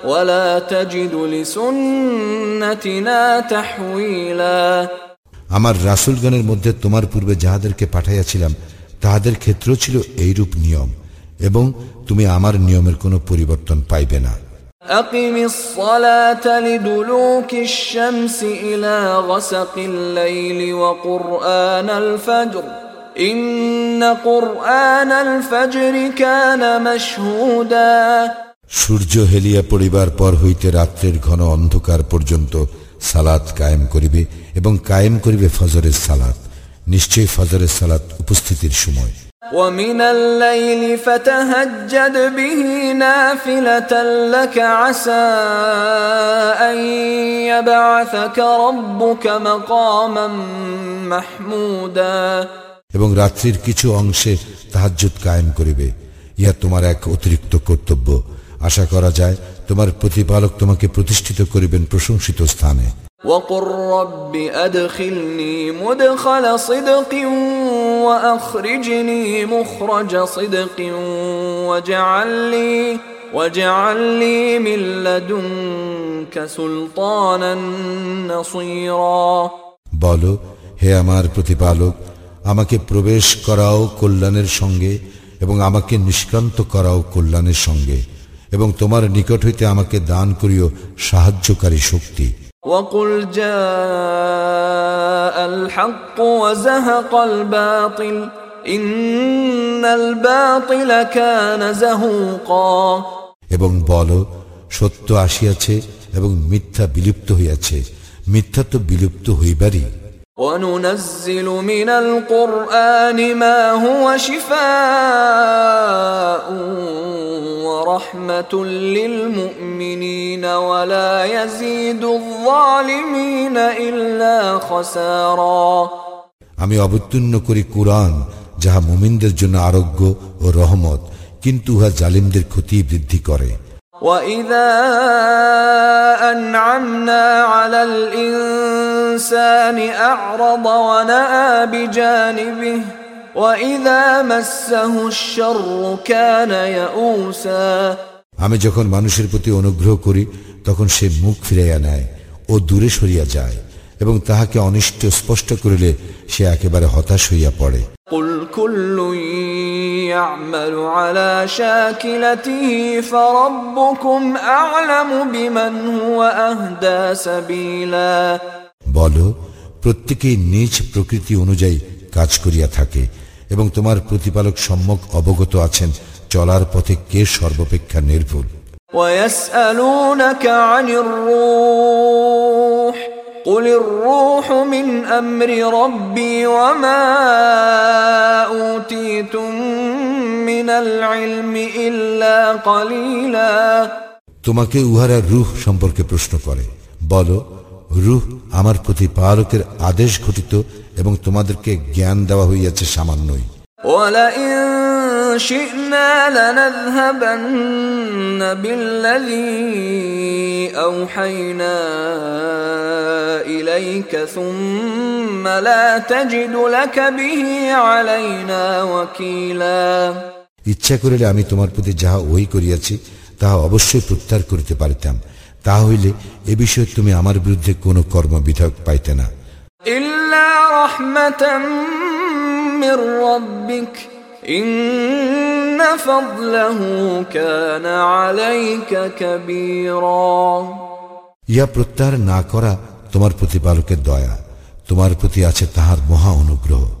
ولا تجد لسنتنا تحويلا আমার রাসুলগণের মধ্যে তোমার পূর্বে যাহাদেরকে পাঠাইয়াছিলাম তাহাদের ক্ষেত্র ছিল এইরূপ নিয়ম এবং তুমি আমার নিয়মের কোনো পরিবর্তন পাইবে না أقم الصلاة لدلوك الشمس إلى غسق الليل وقرآن الفجر إن قرآن الفجر كان مشهودا সূর্য হেলিয়া পড়িবার পর হইতে রাত্রের ঘন অন্ধকার পর্যন্ত সালাত কায়েম করিবে এবং কায়েম করিবে ফজরের সালাত নিশ্চয়ই ফজরের সালাত উপস্থিতির সময় ومن الليل فتهجد به نافلة لك عسى أن يبعثك ربك مقاما محمودا এবং রাত্রির কিছু অংশে তাহাজ্জুদ কায়েম করিবে ইহা তোমার এক অতিরিক্ত কর্তব্য আশা করা যায় তোমার প্রতিপালক তোমাকে প্রতিষ্ঠিত করিবেন প্রশংসিত স্থানে وقل رب أدخلني مدخل صدق وأخرجني مخرج صدق واجعل لي واجعل لي من لدنك سلطانا نصيرا বলো হে আমার প্রতিপালক আমাকে প্রবেশ করাও কল্যাণের সঙ্গে এবং আমাকে নিষ্ক্রান্ত করাও কল্যাণের সঙ্গে এবং তোমার নিকট হইতে আমাকে দান করিও সাহায্যকারী শক্তি وقل جاء الحق وزهق الباطل إن الباطل كان زهوقا এবং বলো সত্য আসিয়াছে এবং মিথ্যা বিলুপ্ত হইয়াছে মিথ্যা তো বিলুপ্ত হইবারই وننزل من القرآن ما هو شفاء ورحمة للمؤمنين ولا يزيد الظالمين إلا خسارا আমি অবতীর্ণ করি কোরআন যাহা মুমিনদের জন্য আরোগ্য ও রহমত কিন্তু উহা জালিমদের ক্ষতি বৃদ্ধি করে وإذا أنعمنا على الإنسان أعرض ونأى بجانبه وإذا مسه الشر كان يئوسا আমি যখন মানুষের প্রতি অনুগ্রহ করি তখন সে মুখ ফিরাইয়া নেয় ও দূরে সরিয়া যায় এবং তাহাকে অনিষ্ট স্পষ্ট করিলে সে একেবারে হতাশ হইয়া পড়ে قل كل يعمل على شاكلته فربكم أعلم بمن هو أهدى سبيلا বল প্রত্যেকেই নিজ প্রকৃতি অনুযায়ী কাজ করিয়া থাকে এবং তোমার প্রতিপালক সম্যক অবগত আছেন চলার পথে কে সর্বাপেক্ষা নির্ভুল ويسألونك عن الروح قل الروح من أمر ربي وما أوتيتم من العلم إلا قليلا তোমাকে উহারা রুহ সম্পর্কে প্রশ্ন করে বলো রুহ আমার প্রতিপালকের আদেশ ঘটিত এবং তোমাদেরকে জ্ঞান দেওয়া হইয়াছে সামান্যই ولئن شئنا لنذهبن بالذي أوحينا إليك ثم لا تجد لك به علينا وكيلا ইচ্ছা করিলে আমি তোমার প্রতি যাহা ওই করিয়াছি তাহা অবশ্যই প্রত্যাহার করিতে পারিতাম তাহা হইলে এ বিষয়ে তুমি আমার বিরুদ্ধে কোনো কর্মবিধায়ক পাইতে না إلا رحمة من ربك ইয়া প্রত্যাহার না করা তোমার প্রতিপালকের দয়া। তোমার প্রতি আছে তাহার মহা অনুগ্রহ।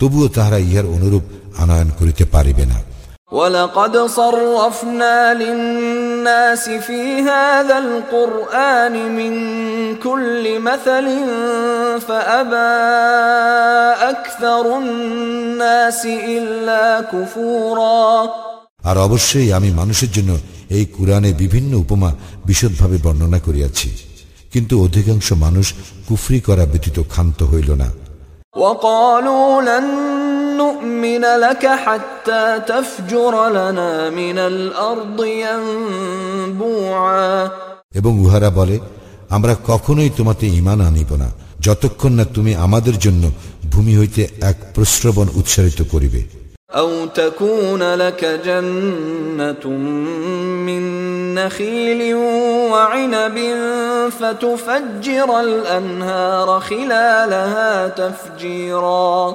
তবুও তাহারা ইহার অনুরূপ আনয়ন করিতে পারিবে না ولقد صرفنا للناس في هذا القرآن من كل مثل فأبى أكثر الناس إلا كفورا আর অবশ্যই আমি মানুষের জন্য এই কোরআনে বিভিন্ন উপমা বিশদভাবে বর্ণনা করিয়াছি কিন্তু অধিকাংশ মানুষ কুফরি করা ব্যতীত ক্ষান্ত হইল না وقالوا لن نؤمن لك حتى تفجر لنا من الأرض ينبوعا এবং উহারা বলে আমরা কখনোই তোমাতে ইমান আনিব না যতক্ষণ না তুমি আমাদের জন্য ভূমি হইতে এক প্রশ্রবণ উৎসারিত করিবে أو تكون لك جنة من نخيل وعنب فتفجر الأنهار خلالها تفجيرا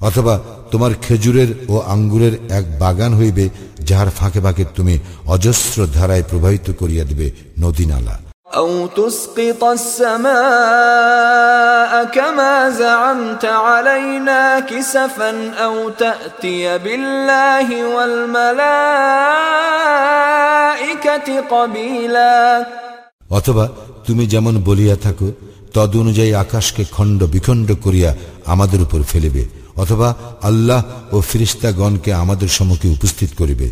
অথবা তোমার খেজুরের ও আঙ্গুরের এক বাগান হইবে যাহার ফাঁকে ফাঁকে তুমি অজস্র ধারায় প্রবাহিত করিয়া দিবে নদী নালা أو تسقط السماء كما زعمت علينا كسفا أو تأتي بالله والملائكة قبيلا অথবা তুমি যেমন বলিয়া থাকো তদ অনুযায়ী আকাশকে খণ্ড বিখণ্ড করিয়া আমাদের উপর ফেলিবে অথবা আল্লাহ ও ফিরিস্তাগণকে আমাদের সম্মুখে উপস্থিত করিবে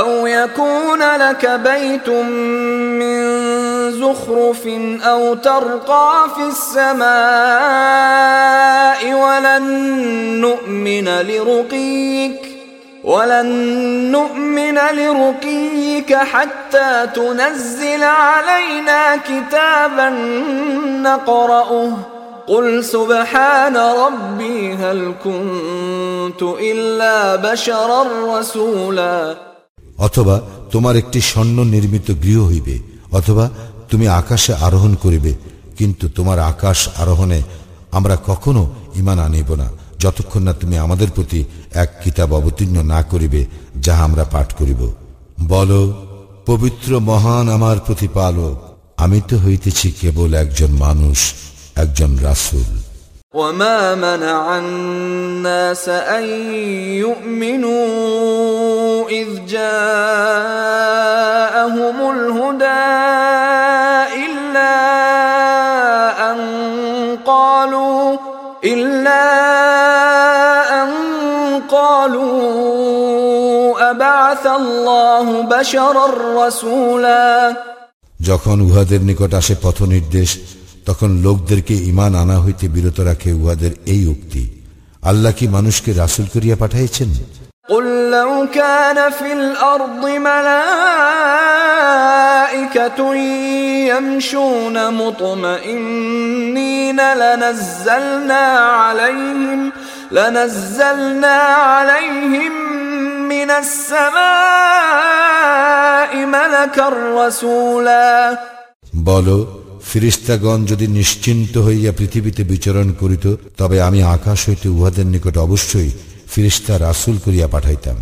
أو يكون لك بيت من زخرف أو ترقى في السماء ولن نؤمن لرقيك ولن نؤمن لرقيك حتى تنزل علينا كتابا نقرأه قل سبحان ربي هل كنت إلا بشرا رسولا অথবা তোমার একটি স্বর্ণ নির্মিত গৃহ হইবে অথবা তুমি আকাশে আরোহণ করিবে কিন্তু তোমার আকাশ আরোহণে আমরা কখনো ইমান আনিব না যতক্ষণ না তুমি আমাদের প্রতি এক কিতাব অবতীর্ণ না করিবে যাহা আমরা পাঠ করিব বলো পবিত্র মহান আমার প্রতিপালক আমি তো হইতেছি কেবল একজন মানুষ একজন রাসুল وما منع الناس أن يؤمنوا إذ جاءهم الهدى إلا أن قالوا أبعث الله بشرا رسولا যখন উহাদের নিকট আসে পথ নির্দেশ তখন লোকদেরকে ইমান আনা হইতে বিরত রাখে উহাদের এই উক্তি আল্লাহ কি মানুষকে রাসুল করিয়া পাঠাইছেন قل لو كان في الأرض ملائكة يمشون مطمئنين لنزلنا عليهم لنزلنا عليهم من السماء ملكا رسولا বলো ফিরিস্তাগণ যদি নিশ্চিন্ত হইয়া পৃথিবীতে বিচরণ করিত তবে আমি আকাশ হইতে উহাদের নিকট অবশ্যই ফিরিস্তা রাসুল করিয়া পাঠাইতাম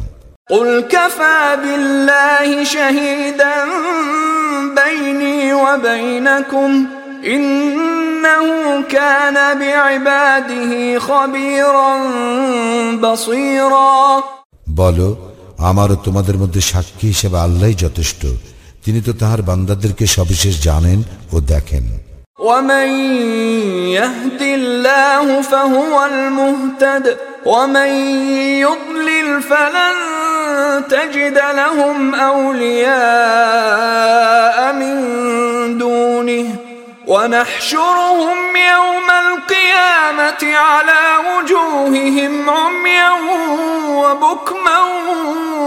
قل كفى بالله شهيدا بيني وبينكم إنه كان بعباده خبيرا بصيرا বলো আমারও তোমাদের মধ্যে সাক্ষী হিসেবে আল্লাহ যথেষ্ট তিনি তো তাহার বান্দাদেরকে সবিশেষ জানেন ও দেখেন ومن يهد الله فهو المهتد ومن يضلل فلن تجد لهم أولياء من دونه. ونحشرهم يوم القيامة على وجوههم عميا وبكما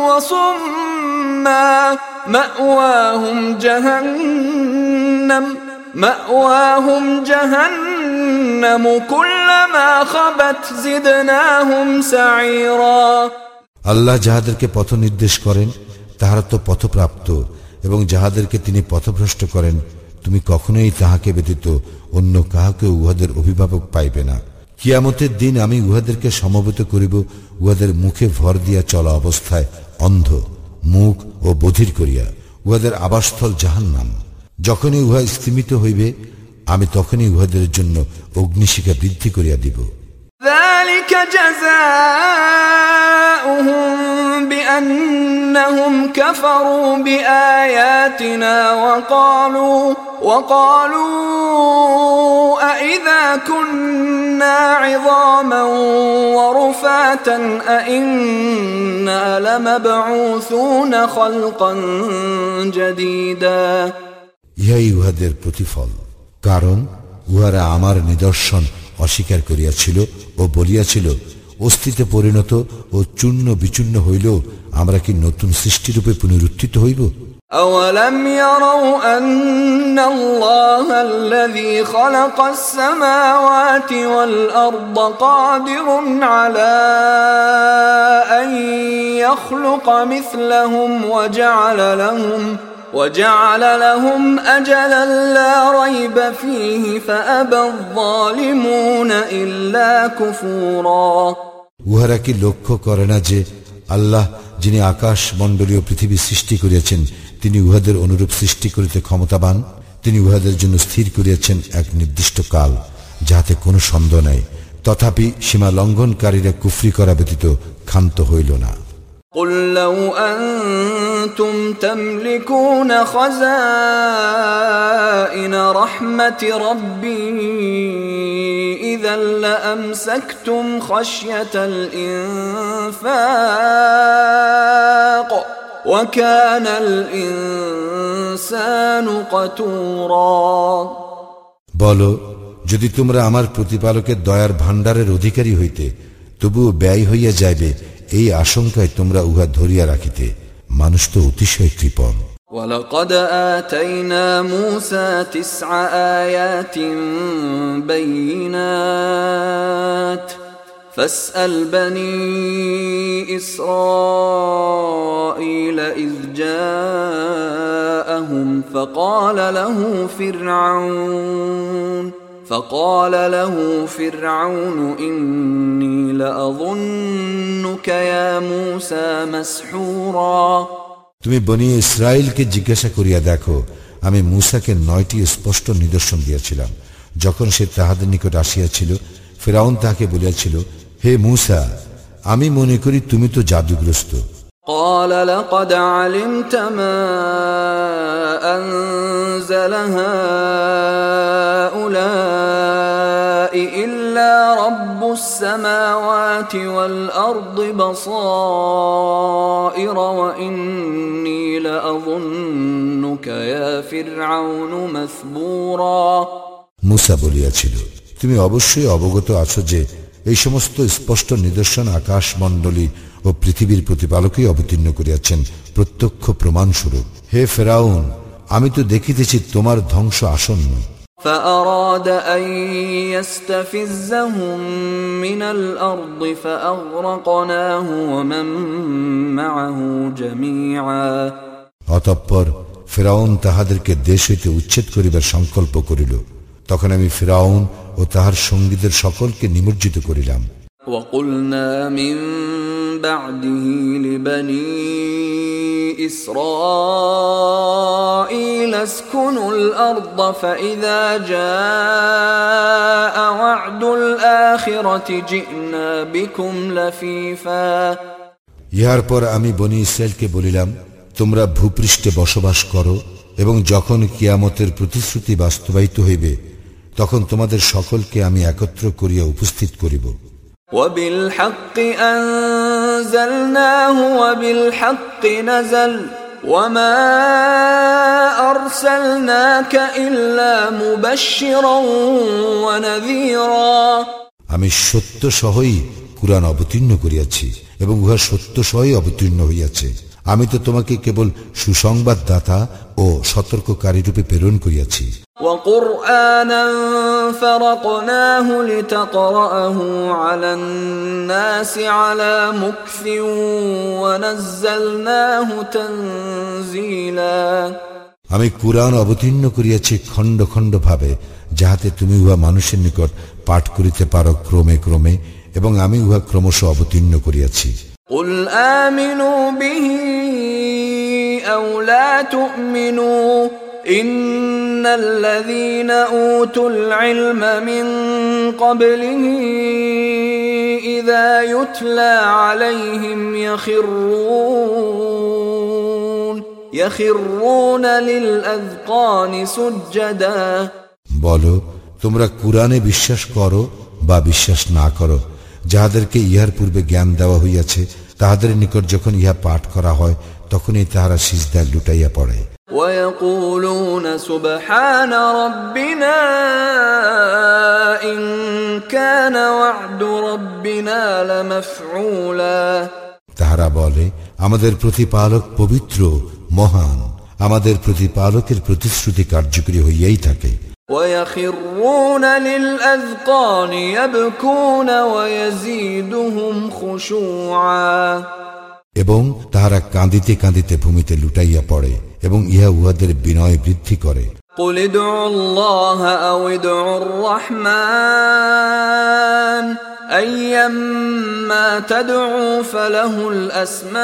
وصما. مأواهم جهنم. مأواهم جهنم كلما خبت زدناهم سعيرا আল্লাহ যাহাদেরকে পথ নির্দেশ করেন তাহারা তো পথপ্রাপ্ত এবং যাহাদেরকে তিনি পথভ্রষ্ট করেন তুমি কখনোই তাহাকে ব্যতীত অন্য কাহাকে উহাদের অভিভাবক পাইবে না কিয়ামতের দিন আমি উহাদেরকে সমবেত করিব উহাদের মুখে ভর দিয়া চলা অবস্থায় অন্ধ মুখ ও বধির করিয়া উহাদের আবাসস্থল জাহান্নাম যখনই উহা স্থিমিত হইবে আমি তখনই উহাদের জন্য অগ্নিশিখা বৃদ্ধি করিয়া দিব ذلك جزاؤهم بأنهم كفروا بآياتنا وقالوا وقالوا أإذا كنا عظاما ورفاتا أإنا لمبعوثون خلقا جديدا ইহাই উহাদের প্রতিফল কারণ উহারা আমার নিদর্শন অস্বীকার করিয়াছিল ও বলিয়াছিল অস্তিত্বে পরিণত ও চূর্ণ বিচূর্ণ হইলেও আমরা কি নতুন সৃষ্টিরূপে পুনরুত্থিত হইব أولم يروا أن الله الذي خلق السماوات والأرض قادر على أن يخلق مثلهم وجعل لهم وجعل لهم أجلا لا ريب فيه فأبى الظالمون إلا كفورا উহারা কি লক্ষ্য করে না যে আল্লাহ যিনি আকাশ মণ্ডলীয় পৃথিবী সৃষ্টি করিয়াছেন তিনি উহাদের অনুরূপ সৃষ্টি করিতে ক্ষমতাবান তিনি উহাদের জন্য স্থির করিয়াছেন এক নির্দিষ্ট কাল যাহাতে কোনো সন্দেহ নাই তথাপি সীমা লঙ্ঘনকারীরা কুফরি করা ব্যতীত ক্ষান্ত হইল না قل لو أنتم تملكون خزائن رحمة ربي إذا لأمسكتم خشية الإنفاق وكان الإنسان قتورا বলো যদি তোমরা আমার প্রতিপালকের দয়ার ভাণ্ডারের অধিকারী হইতে তবুও ব্যয় হইয়া যাইবে এই আশঙ্কায় তোমরা উহা ধরিয়া রাখিতে মানুষ তো অতিশয় কৃপণ ولقد آتينا موسى تسع آيات بينات فاسأل بني إسرائيل إذ جاءهم فقال له فرعون فقال له فرعون إني لأظنك يا موسى مسحورا তুমি বনি ইসরায়েলকে জিজ্ঞাসা করিয়া দেখো আমি মূসাকে নয়টি স্পষ্ট নিদর্শন দিয়েছিলাম যখন সে তাহাদের নিকট আসিয়াছিল ফেরাউন তাহাকে বলিয়াছিল হে মূসা আমি মনে করি তুমি তো জাদুগ্রস্ত قال لقد علمت ما أنزل هؤلاء إلا رب السماوات والأرض بصائر وإني لأظنك يا فرعون مثبورا মুসা বলিয়াছিল তুমি অবশ্যই অবগত আছো যে এই সমস্ত স্পষ্ট নিদর্শন আকাশ মণ্ডলী ও পৃথিবীর প্রতিপালকই অবতীর্ণ করিয়াছেন প্রত্যক্ষ প্রমাণস্বরূপ হে ফেরাউন আমি তো দেখিতেছি তোমার ধ্বংস আসন্ন فأراد أن يستفزهم من الأرض فأغرقناه ومن معه جميعا অতঃপর ফেরাউন তাহাদেরকে দেশ হইতে উচ্ছেদ করিবার সংকল্প করিল তখন আমি ফেরাউন ও তাহার সঙ্গীদের সকলকে নিমজ্জিত করিলাম وقلنا من بعده لبني إسرائيل اسكنوا الأرض فإذا جاء وعد الآخرة جئنا بكم لفيفا ইহার পর আমি বনি ইসরায়েলকে বলিলাম তোমরা ভূপৃষ্ঠে বসবাস করো এবং যখন কিয়ামতের প্রতিশ্রুতি বাস্তবায়িত হইবে তখন তোমাদের সকলকে আমি একত্র করিয়া উপস্থিত করিব وبالحق أنزلناه وبالحق نزل وما أرسلناك إلا مبشرا ونذيرا আমি সত্য সহই কুরআন অবতীর্ণ করিয়াছি এবং উহা সত্য সহই অবতীর্ণ হইয়াছে আমি তো তোমাকে কেবল সুসংবাদ দাতা ও সতর্ককারী রূপে প্রেরণ করিয়াছি وقرآنا فرقناه لتقرأه على الناس على مكث ونزلناه تنزيلا আমি কুরআন অবতীর্ণ করিয়াছি খণ্ড খণ্ড ভাবে যাহাতে তুমি উহা মানুষের নিকট পাঠ করিতে পারো ক্রমে ক্রমে এবং আমি উহা ক্রমশ অবতীর্ণ করিয়াছি قل آمنوا به أو لا تؤمنوا إن الذين أوتوا العلم من قبله إذا يتلى عليهم يخرون يخرون للأذقان سجدا বলো তোমরা কুরআনে বিশ্বাস করো বা বিশ্বাস না করো যাহাদেরকে ইহার পূর্বে জ্ঞান দেওয়া হইয়াছে তাহাদের নিকট যখন ইহা পাঠ করা হয় তখনই তাহারা সিজদায় লুটাইয়া পড়ে ويقولون سبحان ربنا إن كان وعد ربنا لمفعولا তাহারা বলে আমাদের প্রতিপালক পবিত্র মহান আমাদের প্রতিপালকের প্রতিশ্রুতি কার্যকরী হইয়াই থাকে ويخرون للأذقان يبكون ويزيدهم خشوعا এবং তাহারা কাঁদিতে কাঁদিতে ভূমিতে লুটাইয়া পড়ে এবং ইহা উহাদের বিনয় বৃদ্ধি করে قل ادعوا الله أو ادعوا الرحمن أيما تدعوا فله الأسماء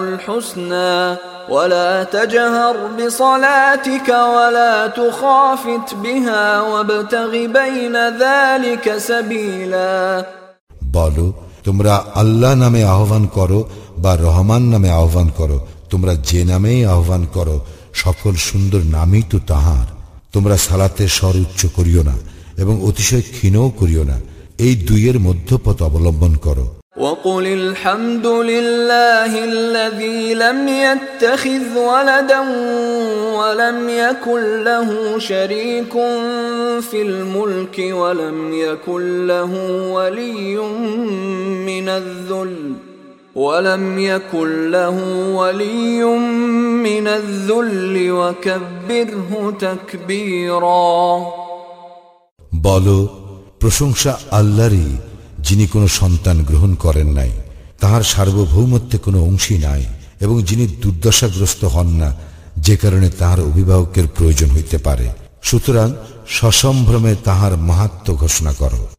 الحسنى ولا تجهر بصلاتك ولا تخافت بها وابتغ بين ذلك سبيلا বলো তোমরা আল্লাহ নামে আহ্বান করো বা রহমান নামে আহ্বান করো, তোমরা যে নামেই আহ্বান করো, সকল সুন্দর নামই তো তাহার। তোমরা সালাতে স্বর উচ্চ করিও না এবং অতিশয় ক্ষীণও করিও না। এই দুইয়ের মধ্যপথ অবলম্বন করো। وقل الحمد لله الذي لم يتخذ ولدا ولم يكن له شريك في الملك ولم يكن له ولي من الذل ولم يكن له ولي من الذل وكبره تكبيرا বলো প্রশংসা আল্লাহরই যিনি কোনো সন্তান গ্রহণ করেন নাই, তাহার সার্বভৌমত্বে কোনো অংশী নাই, এবং যিনি দুর্দশাগ্রস্ত হন না, যে কারণে তাহার অভিভাবকের প্রয়োজন হইতে পারে। সুতরাং সসম্ভ্রমে তাহার মাহাত্ম ঘোষণা করো।